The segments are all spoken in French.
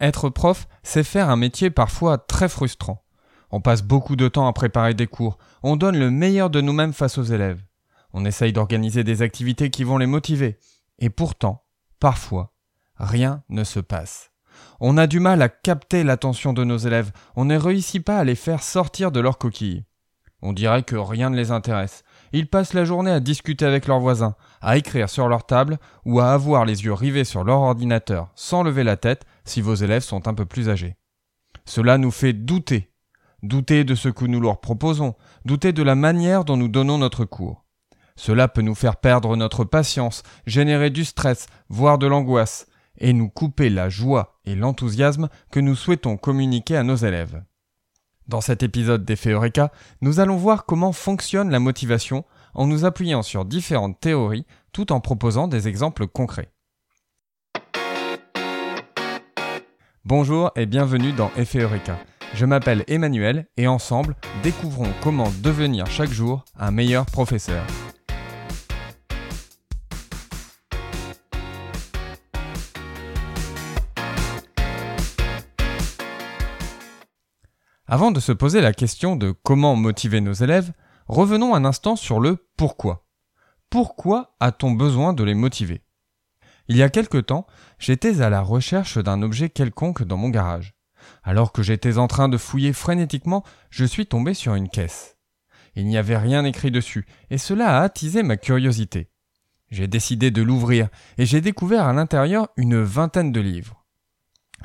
Être prof, c'est faire un métier parfois très frustrant. On passe beaucoup de temps à préparer des cours, on donne le meilleur de nous-mêmes face aux élèves. On essaye d'organiser des activités qui vont les motiver. Et pourtant, parfois, rien ne se passe. On a du mal à capter l'attention de nos élèves, on ne réussit pas à les faire sortir de leur coquille. On dirait que rien ne les intéresse. Ils passent la journée à discuter avec leurs voisins, à écrire sur leur table ou à avoir les yeux rivés sur leur ordinateur sans lever la tête si vos élèves sont un peu plus âgés. Cela nous fait douter. Douter de ce que nous leur proposons, douter de la manière dont nous donnons notre cours. Cela peut nous faire perdre notre patience, générer du stress, voire de l'angoisse, et nous couper la joie et l'enthousiasme que nous souhaitons communiquer à nos élèves. Dans cet épisode d'Effet Eureka, nous allons voir comment fonctionne la motivation en nous appuyant sur différentes théories tout en proposant des exemples concrets. Bonjour et bienvenue dans Effet Eureka. Je m'appelle Emmanuel et ensemble, découvrons comment devenir chaque jour un meilleur professeur. Avant de se poser la question de comment motiver nos élèves, revenons un instant sur le pourquoi. Pourquoi a-t-on besoin de les motiver? Il y a quelque temps, j'étais à la recherche d'un objet quelconque dans mon garage. Alors que j'étais en train de fouiller frénétiquement, je suis tombé sur une caisse. Il n'y avait rien écrit dessus, et cela a attisé ma curiosité. J'ai décidé de l'ouvrir, et j'ai découvert à l'intérieur une vingtaine de livres.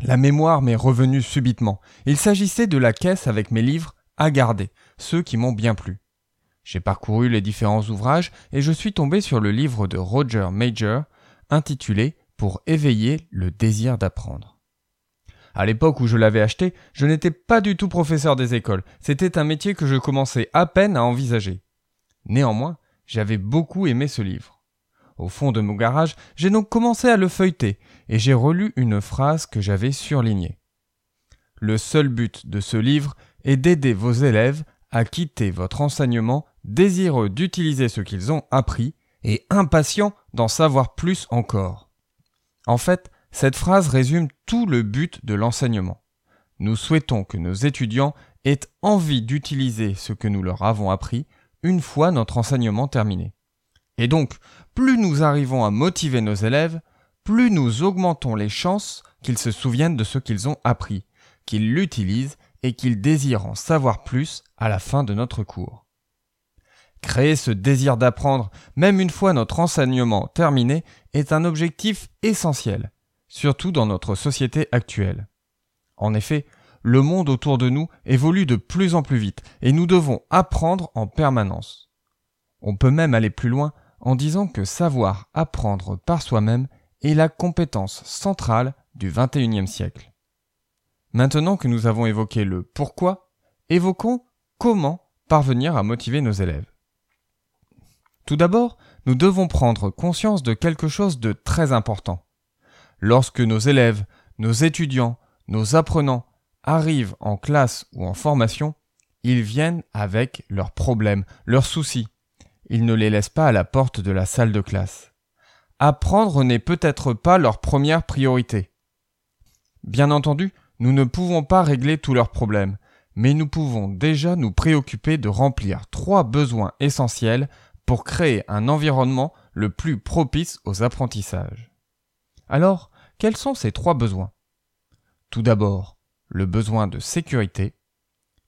La mémoire m'est revenue subitement. Il s'agissait de la caisse avec mes livres à garder, ceux qui m'ont bien plu. J'ai parcouru les différents ouvrages et je suis tombé sur le livre de Roger Major intitulé Pour éveiller le désir d'apprendre. À l'époque où je l'avais acheté, je n'étais pas du tout professeur des écoles. C'était un métier que je commençais à peine à envisager. Néanmoins, j'avais beaucoup aimé ce livre. Au fond de mon garage, j'ai donc commencé à le feuilleter, et j'ai relu une phrase que j'avais surlignée. Le seul but de ce livre est d'aider vos élèves à quitter votre enseignement désireux d'utiliser ce qu'ils ont appris et impatients d'en savoir plus encore. En fait, cette phrase résume tout le but de l'enseignement. Nous souhaitons que nos étudiants aient envie d'utiliser ce que nous leur avons appris une fois notre enseignement terminé. Et donc, plus nous arrivons à motiver nos élèves, plus nous augmentons les chances qu'ils se souviennent de ce qu'ils ont appris, qu'ils l'utilisent et qu'ils désirent en savoir plus à la fin de notre cours. Créer ce désir d'apprendre, même une fois notre enseignement terminé, est un objectif essentiel, surtout dans notre société actuelle. En effet, le monde autour de nous évolue de plus en plus vite et nous devons apprendre en permanence. On peut même aller plus loin en disant que savoir apprendre par soi-même est la compétence centrale du XXIe siècle. Maintenant que nous avons évoqué le pourquoi, évoquons comment parvenir à motiver nos élèves. Tout d'abord, nous devons prendre conscience de quelque chose de très important. Lorsque nos élèves, nos étudiants, nos apprenants arrivent en classe ou en formation, ils viennent avec leurs problèmes, leurs soucis, ils ne les laissent pas à la porte de la salle de classe. Apprendre n'est peut-être pas leur première priorité. Bien entendu, nous ne pouvons pas régler tous leurs problèmes, mais nous pouvons déjà nous préoccuper de remplir trois besoins essentiels pour créer un environnement le plus propice aux apprentissages. Alors, quels sont ces trois besoins? Tout d'abord, le besoin de sécurité,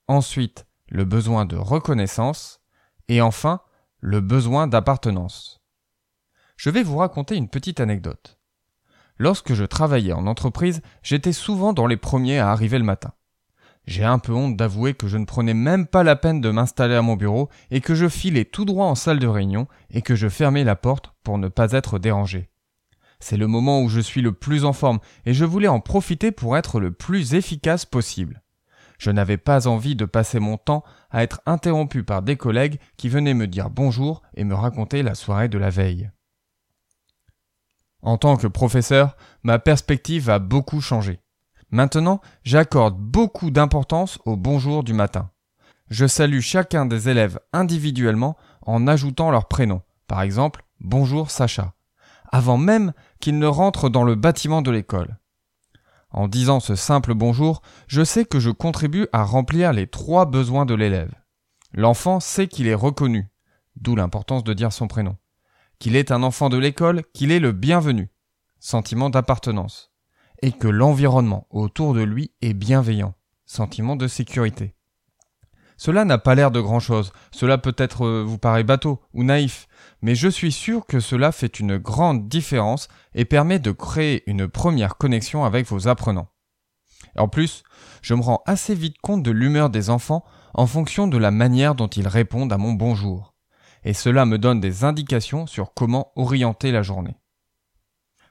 ensuite le besoin de reconnaissance, et enfin le besoin d'appartenance. Je vais vous raconter une petite anecdote. Lorsque je travaillais en entreprise, j'étais souvent dans les premiers à arriver le matin. J'ai un peu honte d'avouer que je ne prenais même pas la peine de m'installer à mon bureau et que je filais tout droit en salle de réunion et que je fermais la porte pour ne pas être dérangé. C'est le moment où je suis le plus en forme et je voulais en profiter pour être le plus efficace possible. Je n'avais pas envie de passer mon temps à être interrompu par des collègues qui venaient me dire bonjour et me raconter la soirée de la veille. En tant que professeur, ma perspective a beaucoup changé. Maintenant, j'accorde beaucoup d'importance au bonjour du matin. Je salue chacun des élèves individuellement en ajoutant leur prénom. Par exemple, bonjour Sacha. Avant même qu'ils ne rentrent dans le bâtiment de l'école. En disant ce simple bonjour, je sais que je contribue à remplir les trois besoins de l'élève. L'enfant sait qu'il est reconnu, d'où l'importance de dire son prénom, qu'il est un enfant de l'école, qu'il est le bienvenu, sentiment d'appartenance, et que l'environnement autour de lui est bienveillant, sentiment de sécurité. Cela n'a pas l'air de grand-chose, cela peut-être euh, vous paraît bateau ou naïf, mais je suis sûr que cela fait une grande différence et permet de créer une première connexion avec vos apprenants. En plus, je me rends assez vite compte de l'humeur des enfants en fonction de la manière dont ils répondent à mon bonjour, et cela me donne des indications sur comment orienter la journée.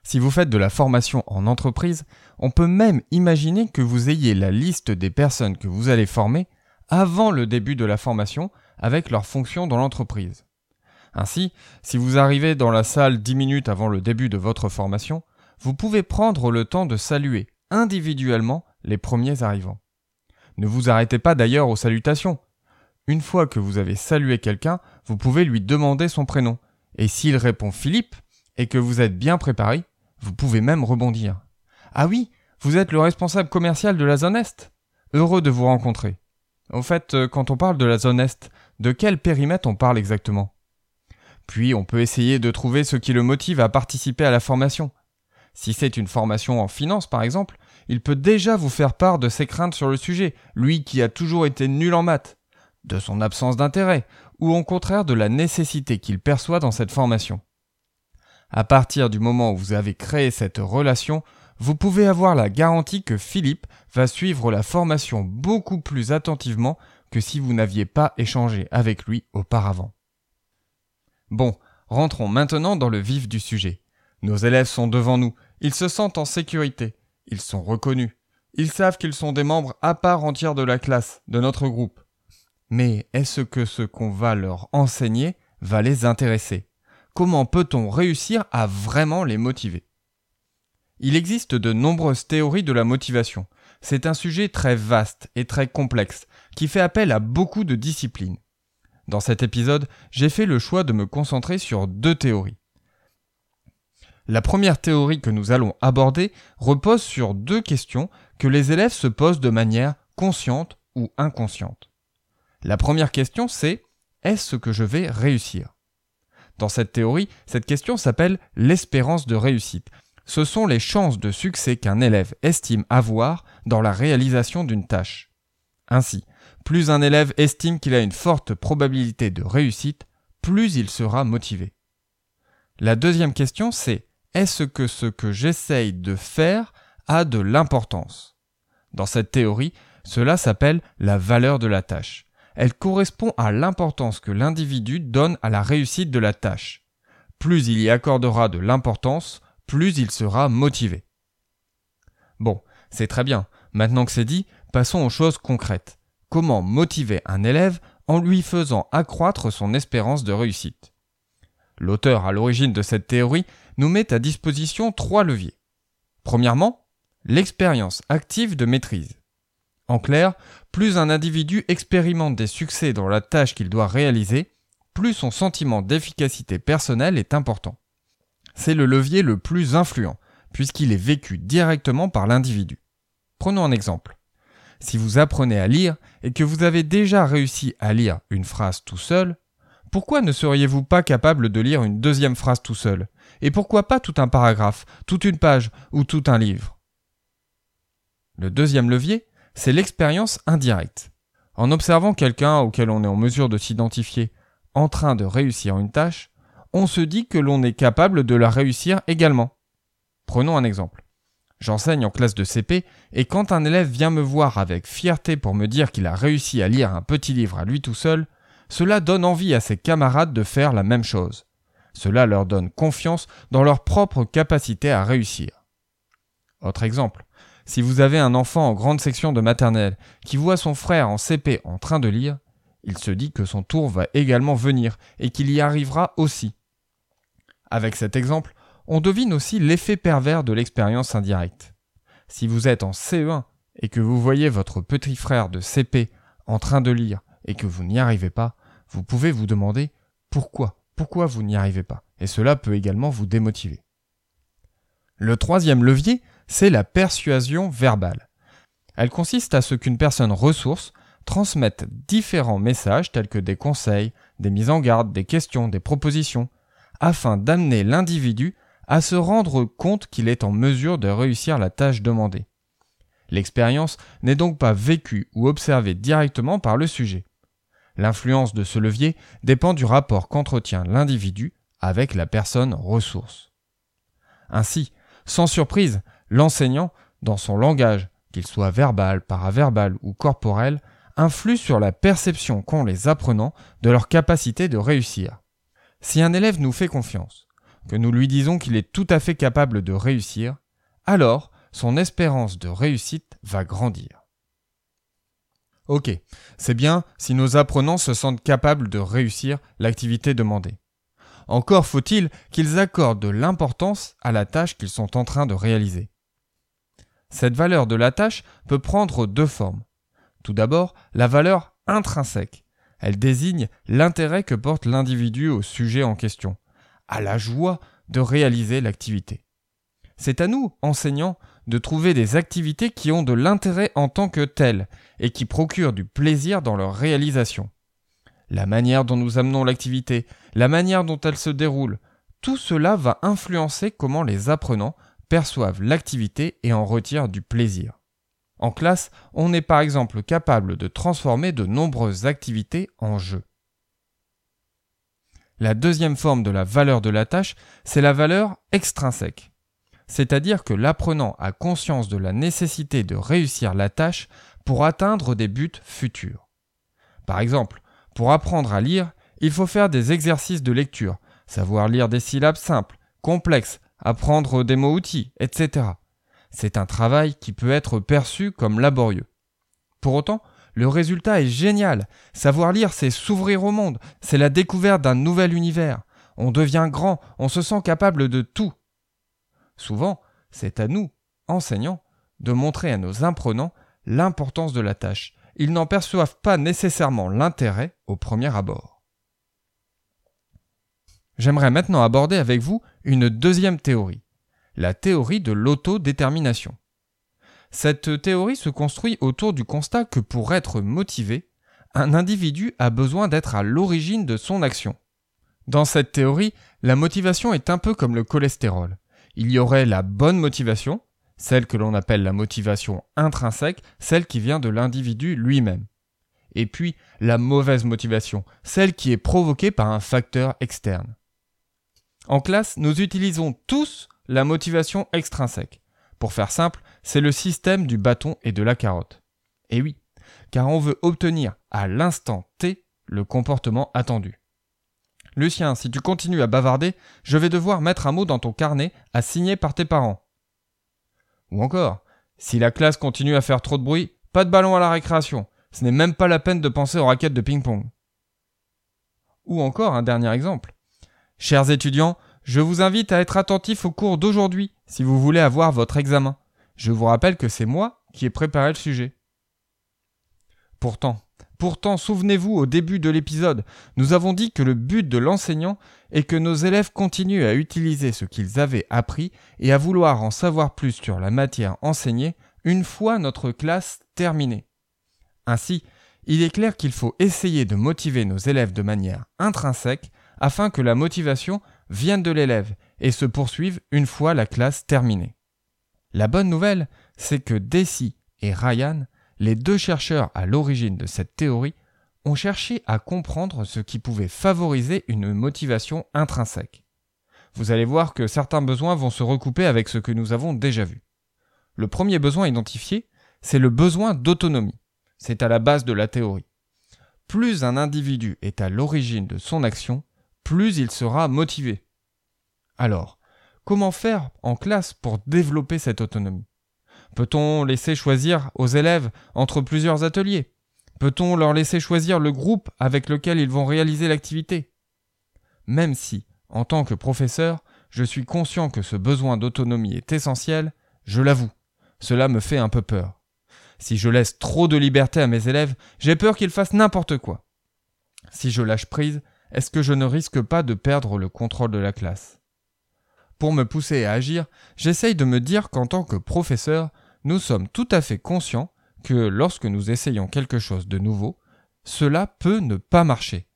Si vous faites de la formation en entreprise, on peut même imaginer que vous ayez la liste des personnes que vous allez former avant le début de la formation avec leurs fonctions dans l'entreprise. Ainsi, si vous arrivez dans la salle 10 minutes avant le début de votre formation, vous pouvez prendre le temps de saluer individuellement les premiers arrivants. Ne vous arrêtez pas d'ailleurs aux salutations. Une fois que vous avez salué quelqu'un, vous pouvez lui demander son prénom. Et s'il répond Philippe, et que vous êtes bien préparé, vous pouvez même rebondir. Ah oui, vous êtes le responsable commercial de la zone Est. Heureux de vous rencontrer. Au fait, euh, quand on parle de la zone Est, de quel périmètre on parle exactement? Puis on peut essayer de trouver ce qui le motive à participer à la formation. Si c'est une formation en finance par exemple, il peut déjà vous faire part de ses craintes sur le sujet, lui qui a toujours été nul en maths, de son absence d'intérêt, ou au contraire de la nécessité qu'il perçoit dans cette formation. À partir du moment où vous avez créé cette relation, vous pouvez avoir la garantie que Philippe va suivre la formation beaucoup plus attentivement que si vous n'aviez pas échangé avec lui auparavant. Bon, rentrons maintenant dans le vif du sujet. Nos élèves sont devant nous, ils se sentent en sécurité, ils sont reconnus, ils savent qu'ils sont des membres à part entière de la classe, de notre groupe. Mais est-ce que ce qu'on va leur enseigner va les intéresser? Comment peut-on réussir à vraiment les motiver? Il existe de nombreuses théories de la motivation. C'est un sujet très vaste et très complexe, qui fait appel à beaucoup de disciplines. Dans cet épisode, j'ai fait le choix de me concentrer sur deux théories. La première théorie que nous allons aborder repose sur deux questions que les élèves se posent de manière consciente ou inconsciente. La première question c'est est-ce que je vais réussir? Dans cette théorie, cette question s'appelle l'espérance de réussite ce sont les chances de succès qu'un élève estime avoir dans la réalisation d'une tâche. Ainsi, plus un élève estime qu'il a une forte probabilité de réussite, plus il sera motivé. La deuxième question, c'est est-ce que ce que j'essaye de faire a de l'importance? Dans cette théorie, cela s'appelle la valeur de la tâche. Elle correspond à l'importance que l'individu donne à la réussite de la tâche. Plus il y accordera de l'importance, plus il sera motivé. Bon, c'est très bien. Maintenant que c'est dit, passons aux choses concrètes. Comment motiver un élève en lui faisant accroître son espérance de réussite? L'auteur à l'origine de cette théorie nous met à disposition trois leviers. Premièrement, l'expérience active de maîtrise. En clair, plus un individu expérimente des succès dans la tâche qu'il doit réaliser, plus son sentiment d'efficacité personnelle est important c'est le levier le plus influent, puisqu'il est vécu directement par l'individu. Prenons un exemple. Si vous apprenez à lire et que vous avez déjà réussi à lire une phrase tout seul, pourquoi ne seriez-vous pas capable de lire une deuxième phrase tout seul? Et pourquoi pas tout un paragraphe, toute une page ou tout un livre? Le deuxième levier, c'est l'expérience indirecte. En observant quelqu'un auquel on est en mesure de s'identifier en train de réussir une tâche, on se dit que l'on est capable de la réussir également. Prenons un exemple. J'enseigne en classe de CP et quand un élève vient me voir avec fierté pour me dire qu'il a réussi à lire un petit livre à lui tout seul, cela donne envie à ses camarades de faire la même chose. Cela leur donne confiance dans leur propre capacité à réussir. Autre exemple. Si vous avez un enfant en grande section de maternelle qui voit son frère en CP en train de lire, il se dit que son tour va également venir et qu'il y arrivera aussi. Avec cet exemple, on devine aussi l'effet pervers de l'expérience indirecte. Si vous êtes en CE1 et que vous voyez votre petit frère de CP en train de lire et que vous n'y arrivez pas, vous pouvez vous demander pourquoi, pourquoi vous n'y arrivez pas, et cela peut également vous démotiver. Le troisième levier, c'est la persuasion verbale. Elle consiste à ce qu'une personne ressource transmette différents messages tels que des conseils, des mises en garde, des questions, des propositions, afin d'amener l'individu à se rendre compte qu'il est en mesure de réussir la tâche demandée. L'expérience n'est donc pas vécue ou observée directement par le sujet. L'influence de ce levier dépend du rapport qu'entretient l'individu avec la personne ressource. Ainsi, sans surprise, l'enseignant, dans son langage, qu'il soit verbal, paraverbal ou corporel, influe sur la perception qu'ont les apprenants de leur capacité de réussir. Si un élève nous fait confiance, que nous lui disons qu'il est tout à fait capable de réussir, alors son espérance de réussite va grandir. Ok, c'est bien si nos apprenants se sentent capables de réussir l'activité demandée. Encore faut-il qu'ils accordent de l'importance à la tâche qu'ils sont en train de réaliser. Cette valeur de la tâche peut prendre deux formes. Tout d'abord, la valeur intrinsèque. Elle désigne l'intérêt que porte l'individu au sujet en question, à la joie de réaliser l'activité. C'est à nous, enseignants, de trouver des activités qui ont de l'intérêt en tant que telles et qui procurent du plaisir dans leur réalisation. La manière dont nous amenons l'activité, la manière dont elle se déroule, tout cela va influencer comment les apprenants perçoivent l'activité et en retirent du plaisir. En classe, on est par exemple capable de transformer de nombreuses activités en jeux. La deuxième forme de la valeur de la tâche, c'est la valeur extrinsèque. C'est-à-dire que l'apprenant a conscience de la nécessité de réussir la tâche pour atteindre des buts futurs. Par exemple, pour apprendre à lire, il faut faire des exercices de lecture, savoir lire des syllabes simples, complexes, apprendre des mots-outils, etc. C'est un travail qui peut être perçu comme laborieux. Pour autant, le résultat est génial. Savoir lire, c'est s'ouvrir au monde, c'est la découverte d'un nouvel univers. On devient grand, on se sent capable de tout. Souvent, c'est à nous, enseignants, de montrer à nos apprenants l'importance de la tâche. Ils n'en perçoivent pas nécessairement l'intérêt au premier abord. J'aimerais maintenant aborder avec vous une deuxième théorie, la théorie de l'autodétermination. Cette théorie se construit autour du constat que pour être motivé, un individu a besoin d'être à l'origine de son action. Dans cette théorie, la motivation est un peu comme le cholestérol. Il y aurait la bonne motivation, celle que l'on appelle la motivation intrinsèque, celle qui vient de l'individu lui-même. Et puis la mauvaise motivation, celle qui est provoquée par un facteur externe. En classe, nous utilisons tous la motivation extrinsèque. Pour faire simple, c'est le système du bâton et de la carotte. Et oui, car on veut obtenir à l'instant T le comportement attendu. Lucien, si tu continues à bavarder, je vais devoir mettre un mot dans ton carnet à signer par tes parents. Ou encore, si la classe continue à faire trop de bruit, pas de ballon à la récréation. Ce n'est même pas la peine de penser aux raquettes de ping-pong. Ou encore un dernier exemple. Chers étudiants, je vous invite à être attentifs au cours d'aujourd'hui si vous voulez avoir votre examen. Je vous rappelle que c'est moi qui ai préparé le sujet. Pourtant, pourtant, souvenez-vous au début de l'épisode, nous avons dit que le but de l'enseignant est que nos élèves continuent à utiliser ce qu'ils avaient appris et à vouloir en savoir plus sur la matière enseignée une fois notre classe terminée. Ainsi, il est clair qu'il faut essayer de motiver nos élèves de manière intrinsèque afin que la motivation vienne de l'élève et se poursuive une fois la classe terminée. La bonne nouvelle, c'est que Desi et Ryan, les deux chercheurs à l'origine de cette théorie, ont cherché à comprendre ce qui pouvait favoriser une motivation intrinsèque. Vous allez voir que certains besoins vont se recouper avec ce que nous avons déjà vu. Le premier besoin identifié, c'est le besoin d'autonomie. C'est à la base de la théorie. Plus un individu est à l'origine de son action, plus il sera motivé. Alors, comment faire en classe pour développer cette autonomie? Peut-on laisser choisir aux élèves entre plusieurs ateliers? Peut-on leur laisser choisir le groupe avec lequel ils vont réaliser l'activité? Même si, en tant que professeur, je suis conscient que ce besoin d'autonomie est essentiel, je l'avoue, cela me fait un peu peur. Si je laisse trop de liberté à mes élèves, j'ai peur qu'ils fassent n'importe quoi. Si je lâche prise, est-ce que je ne risque pas de perdre le contrôle de la classe? Pour me pousser à agir, j'essaye de me dire qu'en tant que professeur, nous sommes tout à fait conscients que lorsque nous essayons quelque chose de nouveau, cela peut ne pas marcher.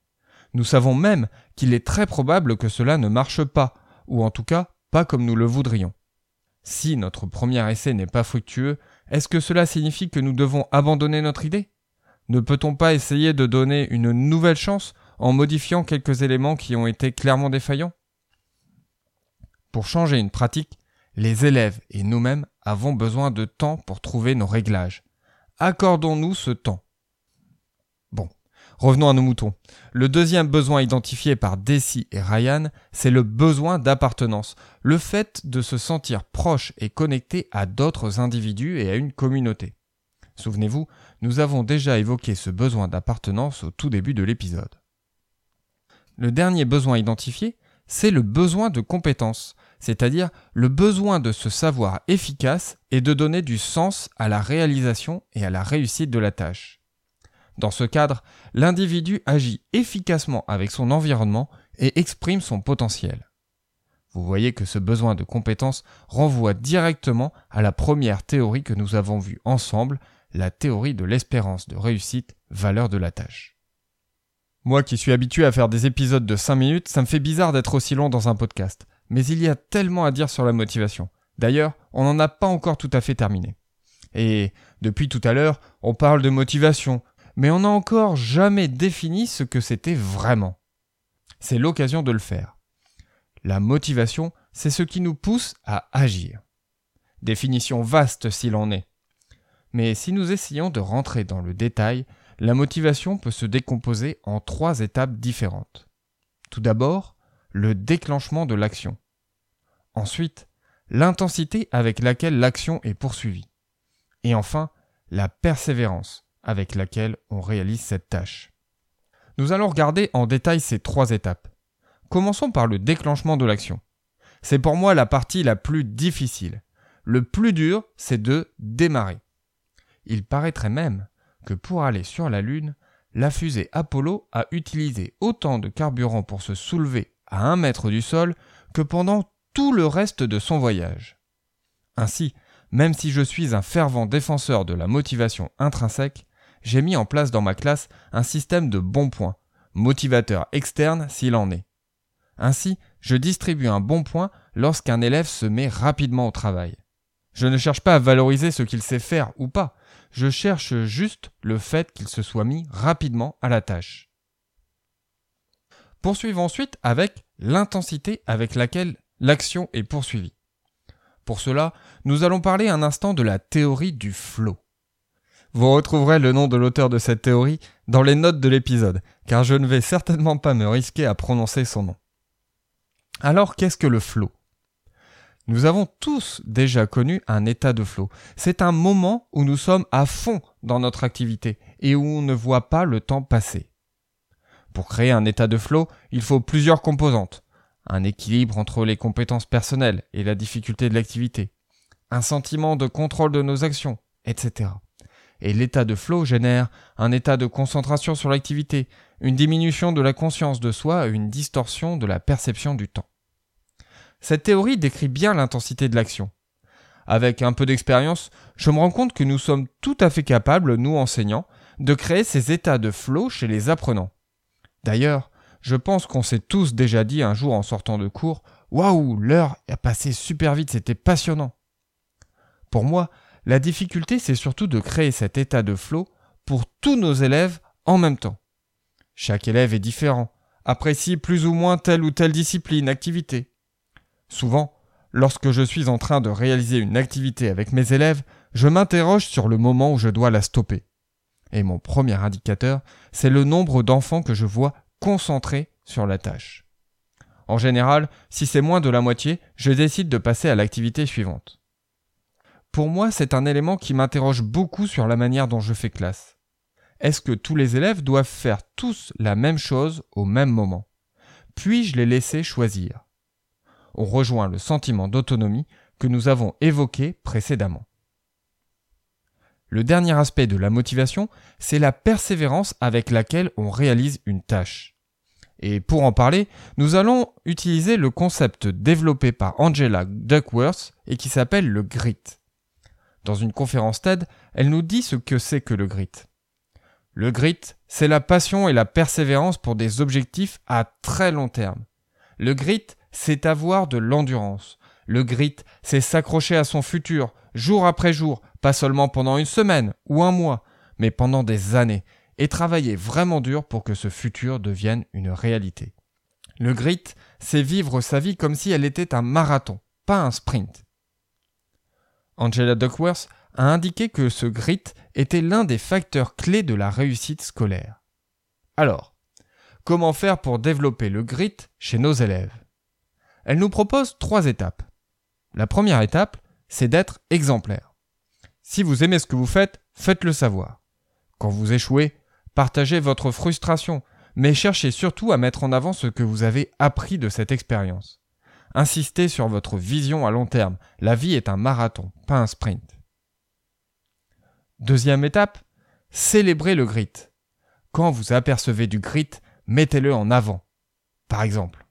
Nous savons même qu'il est très probable que cela ne marche pas, ou en tout cas pas comme nous le voudrions. Si notre premier essai n'est pas fructueux, est-ce que cela signifie que nous devons abandonner notre idée? Ne peut-on pas essayer de donner une nouvelle chance en modifiant quelques éléments qui ont été clairement défaillants Pour changer une pratique, les élèves et nous-mêmes avons besoin de temps pour trouver nos réglages. Accordons-nous ce temps. Bon, Revenons à nos moutons. Le deuxième besoin identifié par Desi et Ryan, c'est le besoin d'appartenance, le fait de se sentir proche et connecté à d'autres individus et à une communauté. Souvenez-vous, nous avons déjà évoqué ce besoin d'appartenance au tout début de l'épisode. Le dernier besoin identifié, c'est le besoin de compétence, c'est-à-dire le besoin de se savoir efficace et de donner du sens à la réalisation et à la réussite de la tâche. Dans ce cadre, l'individu agit efficacement avec son environnement et exprime son potentiel. Vous voyez que ce besoin de compétence renvoie directement à la première théorie que nous avons vue ensemble, la théorie de l'espérance de réussite, valeur de la tâche. Moi qui suis habitué à faire des épisodes de 5 minutes, ça me fait bizarre d'être aussi long dans un podcast. Mais il y a tellement à dire sur la motivation. D'ailleurs, on n'en a pas encore tout à fait terminé. Et depuis tout à l'heure, on parle de motivation, mais on n'a encore jamais défini ce que c'était vraiment. C'est l'occasion de le faire. La motivation, c'est ce qui nous pousse à agir. Définition vaste s'il en est. Mais si nous essayons de rentrer dans le détail, la motivation peut se décomposer en trois étapes différentes. Tout d'abord, le déclenchement de l'action. Ensuite, l'intensité avec laquelle l'action est poursuivie. Et enfin, la persévérance, avec laquelle on réalise cette tâche. Nous allons regarder en détail ces trois étapes. Commençons par le déclenchement de l'action. C'est pour moi la partie la plus difficile. Le plus dur, c'est de démarrer. Il paraîtrait même que pour aller sur la Lune, la fusée Apollo a utilisé autant de carburant pour se soulever à un mètre du sol que pendant tout le reste de son voyage. Ainsi, même si je suis un fervent défenseur de la motivation intrinsèque, j'ai mis en place dans ma classe un système de bons points, motivateur externe s'il en est. Ainsi, je distribue un bon point lorsqu'un élève se met rapidement au travail. Je ne cherche pas à valoriser ce qu'il sait faire ou pas, je cherche juste le fait qu'il se soit mis rapidement à la tâche. Poursuivons ensuite avec l'intensité avec laquelle l'action est poursuivie. Pour cela, nous allons parler un instant de la théorie du flow. Vous retrouverez le nom de l'auteur de cette théorie dans les notes de l'épisode, car je ne vais certainement pas me risquer à prononcer son nom. Alors qu'est-ce que le flow? Nous avons tous déjà connu un état de flow. C'est un moment où nous sommes à fond dans notre activité et où on ne voit pas le temps passer. Pour créer un état de flow, il faut plusieurs composantes. Un équilibre entre les compétences personnelles et la difficulté de l'activité. Un sentiment de contrôle de nos actions, etc et l'état de flow génère un état de concentration sur l'activité, une diminution de la conscience de soi une distorsion de la perception du temps. Cette théorie décrit bien l'intensité de l'action. Avec un peu d'expérience, je me rends compte que nous sommes tout à fait capables, nous enseignants, de créer ces états de flow chez les apprenants. D'ailleurs, je pense qu'on s'est tous déjà dit un jour en sortant de cours Waouh, l'heure a passé super vite, c'était passionnant. Pour moi, la difficulté, c'est surtout de créer cet état de flow pour tous nos élèves en même temps. Chaque élève est différent, apprécie plus ou moins telle ou telle discipline, activité. Souvent, lorsque je suis en train de réaliser une activité avec mes élèves, je m'interroge sur le moment où je dois la stopper. Et mon premier indicateur, c'est le nombre d'enfants que je vois concentrés sur la tâche. En général, si c'est moins de la moitié, je décide de passer à l'activité suivante. Pour moi, c'est un élément qui m'interroge beaucoup sur la manière dont je fais classe. Est-ce que tous les élèves doivent faire tous la même chose au même moment? Puis-je les laisser choisir? On rejoint le sentiment d'autonomie que nous avons évoqué précédemment. Le dernier aspect de la motivation, c'est la persévérance avec laquelle on réalise une tâche. Et pour en parler, nous allons utiliser le concept développé par Angela Duckworth et qui s'appelle le grit. Dans une conférence TED, elle nous dit ce que c'est que le grit. Le grit, c'est la passion et la persévérance pour des objectifs à très long terme. Le grit, c'est avoir de l'endurance. Le grit, c'est s'accrocher à son futur, jour après jour, pas seulement pendant une semaine ou un mois, mais pendant des années, et travailler vraiment dur pour que ce futur devienne une réalité. Le grit, c'est vivre sa vie comme si elle était un marathon, pas un sprint. Angela Duckworth a indiqué que ce grit était l'un des facteurs clés de la réussite scolaire. Alors, comment faire pour développer le grit chez nos élèves? Elle nous propose trois étapes. La première étape, c'est d'être exemplaire. Si vous aimez ce que vous faites, faites-le savoir. Quand vous échouez, Partagez votre frustration, mais cherchez surtout à mettre en avant ce que vous avez appris de cette expérience. Insistez sur votre vision à long terme. La vie est un marathon, pas un sprint. Deuxième étape, célébrez le grit. Quand vous apercevez du grit, mettez-le en avant. Par exemple,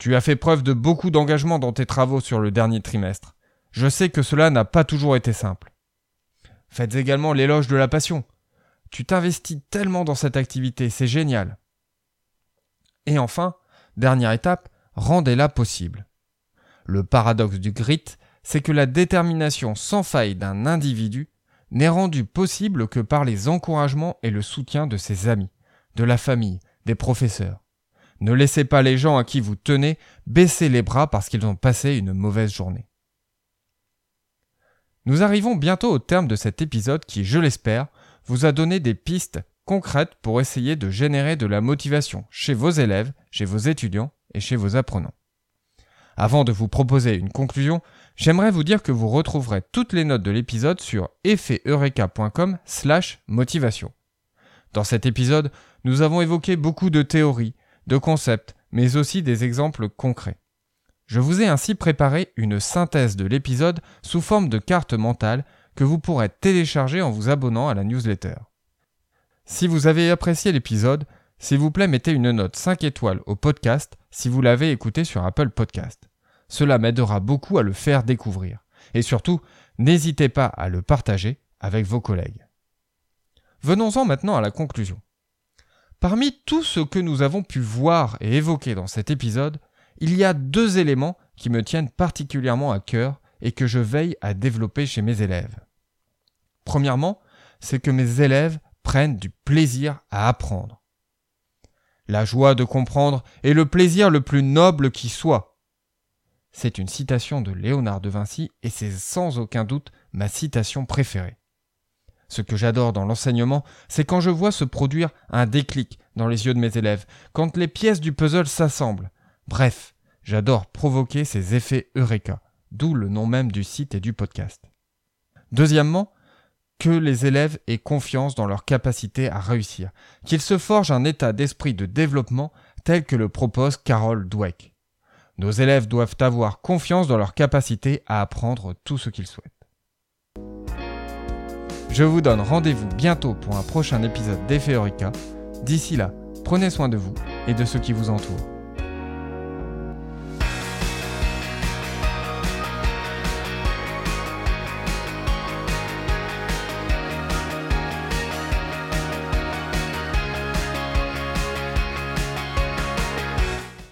tu as fait preuve de beaucoup d'engagement dans tes travaux sur le dernier trimestre. Je sais que cela n'a pas toujours été simple. Faites également l'éloge de la passion. Tu t'investis tellement dans cette activité, c'est génial. Et enfin, dernière étape, rendez-la possible. Le paradoxe du grit, c'est que la détermination sans faille d'un individu n'est rendue possible que par les encouragements et le soutien de ses amis, de la famille, des professeurs. Ne laissez pas les gens à qui vous tenez baisser les bras parce qu'ils ont passé une mauvaise journée. Nous arrivons bientôt au terme de cet épisode qui, je l'espère, vous a donné des pistes concrètes pour essayer de générer de la motivation chez vos élèves, chez vos étudiants et chez vos apprenants. Avant de vous proposer une conclusion, j'aimerais vous dire que vous retrouverez toutes les notes de l'épisode sur effeteureka.com slash motivation. Dans cet épisode, nous avons évoqué beaucoup de théories, de concepts, mais aussi des exemples concrets. Je vous ai ainsi préparé une synthèse de l'épisode sous forme de carte mentale que vous pourrez télécharger en vous abonnant à la newsletter. Si vous avez apprécié l'épisode, s'il vous plaît mettez une note 5 étoiles au podcast si vous l'avez écouté sur Apple Podcast. Cela m'aidera beaucoup à le faire découvrir. Et surtout, n'hésitez pas à le partager avec vos collègues. Venons-en maintenant à la conclusion. Parmi tout ce que nous avons pu voir et évoquer dans cet épisode, il y a deux éléments qui me tiennent particulièrement à cœur et que je veille à développer chez mes élèves. Premièrement, c'est que mes élèves prennent du plaisir à apprendre. La joie de comprendre est le plaisir le plus noble qui soit. C'est une citation de Léonard de Vinci et c'est sans aucun doute ma citation préférée. Ce que j'adore dans l'enseignement, c'est quand je vois se produire un déclic dans les yeux de mes élèves, quand les pièces du puzzle s'assemblent. Bref, j'adore provoquer ces effets Eureka d'où le nom même du site et du podcast. Deuxièmement, que les élèves aient confiance dans leur capacité à réussir, qu'ils se forgent un état d'esprit de développement tel que le propose Carol Dweck. Nos élèves doivent avoir confiance dans leur capacité à apprendre tout ce qu'ils souhaitent. Je vous donne rendez-vous bientôt pour un prochain épisode d'Effet D'ici là, prenez soin de vous et de ceux qui vous entourent.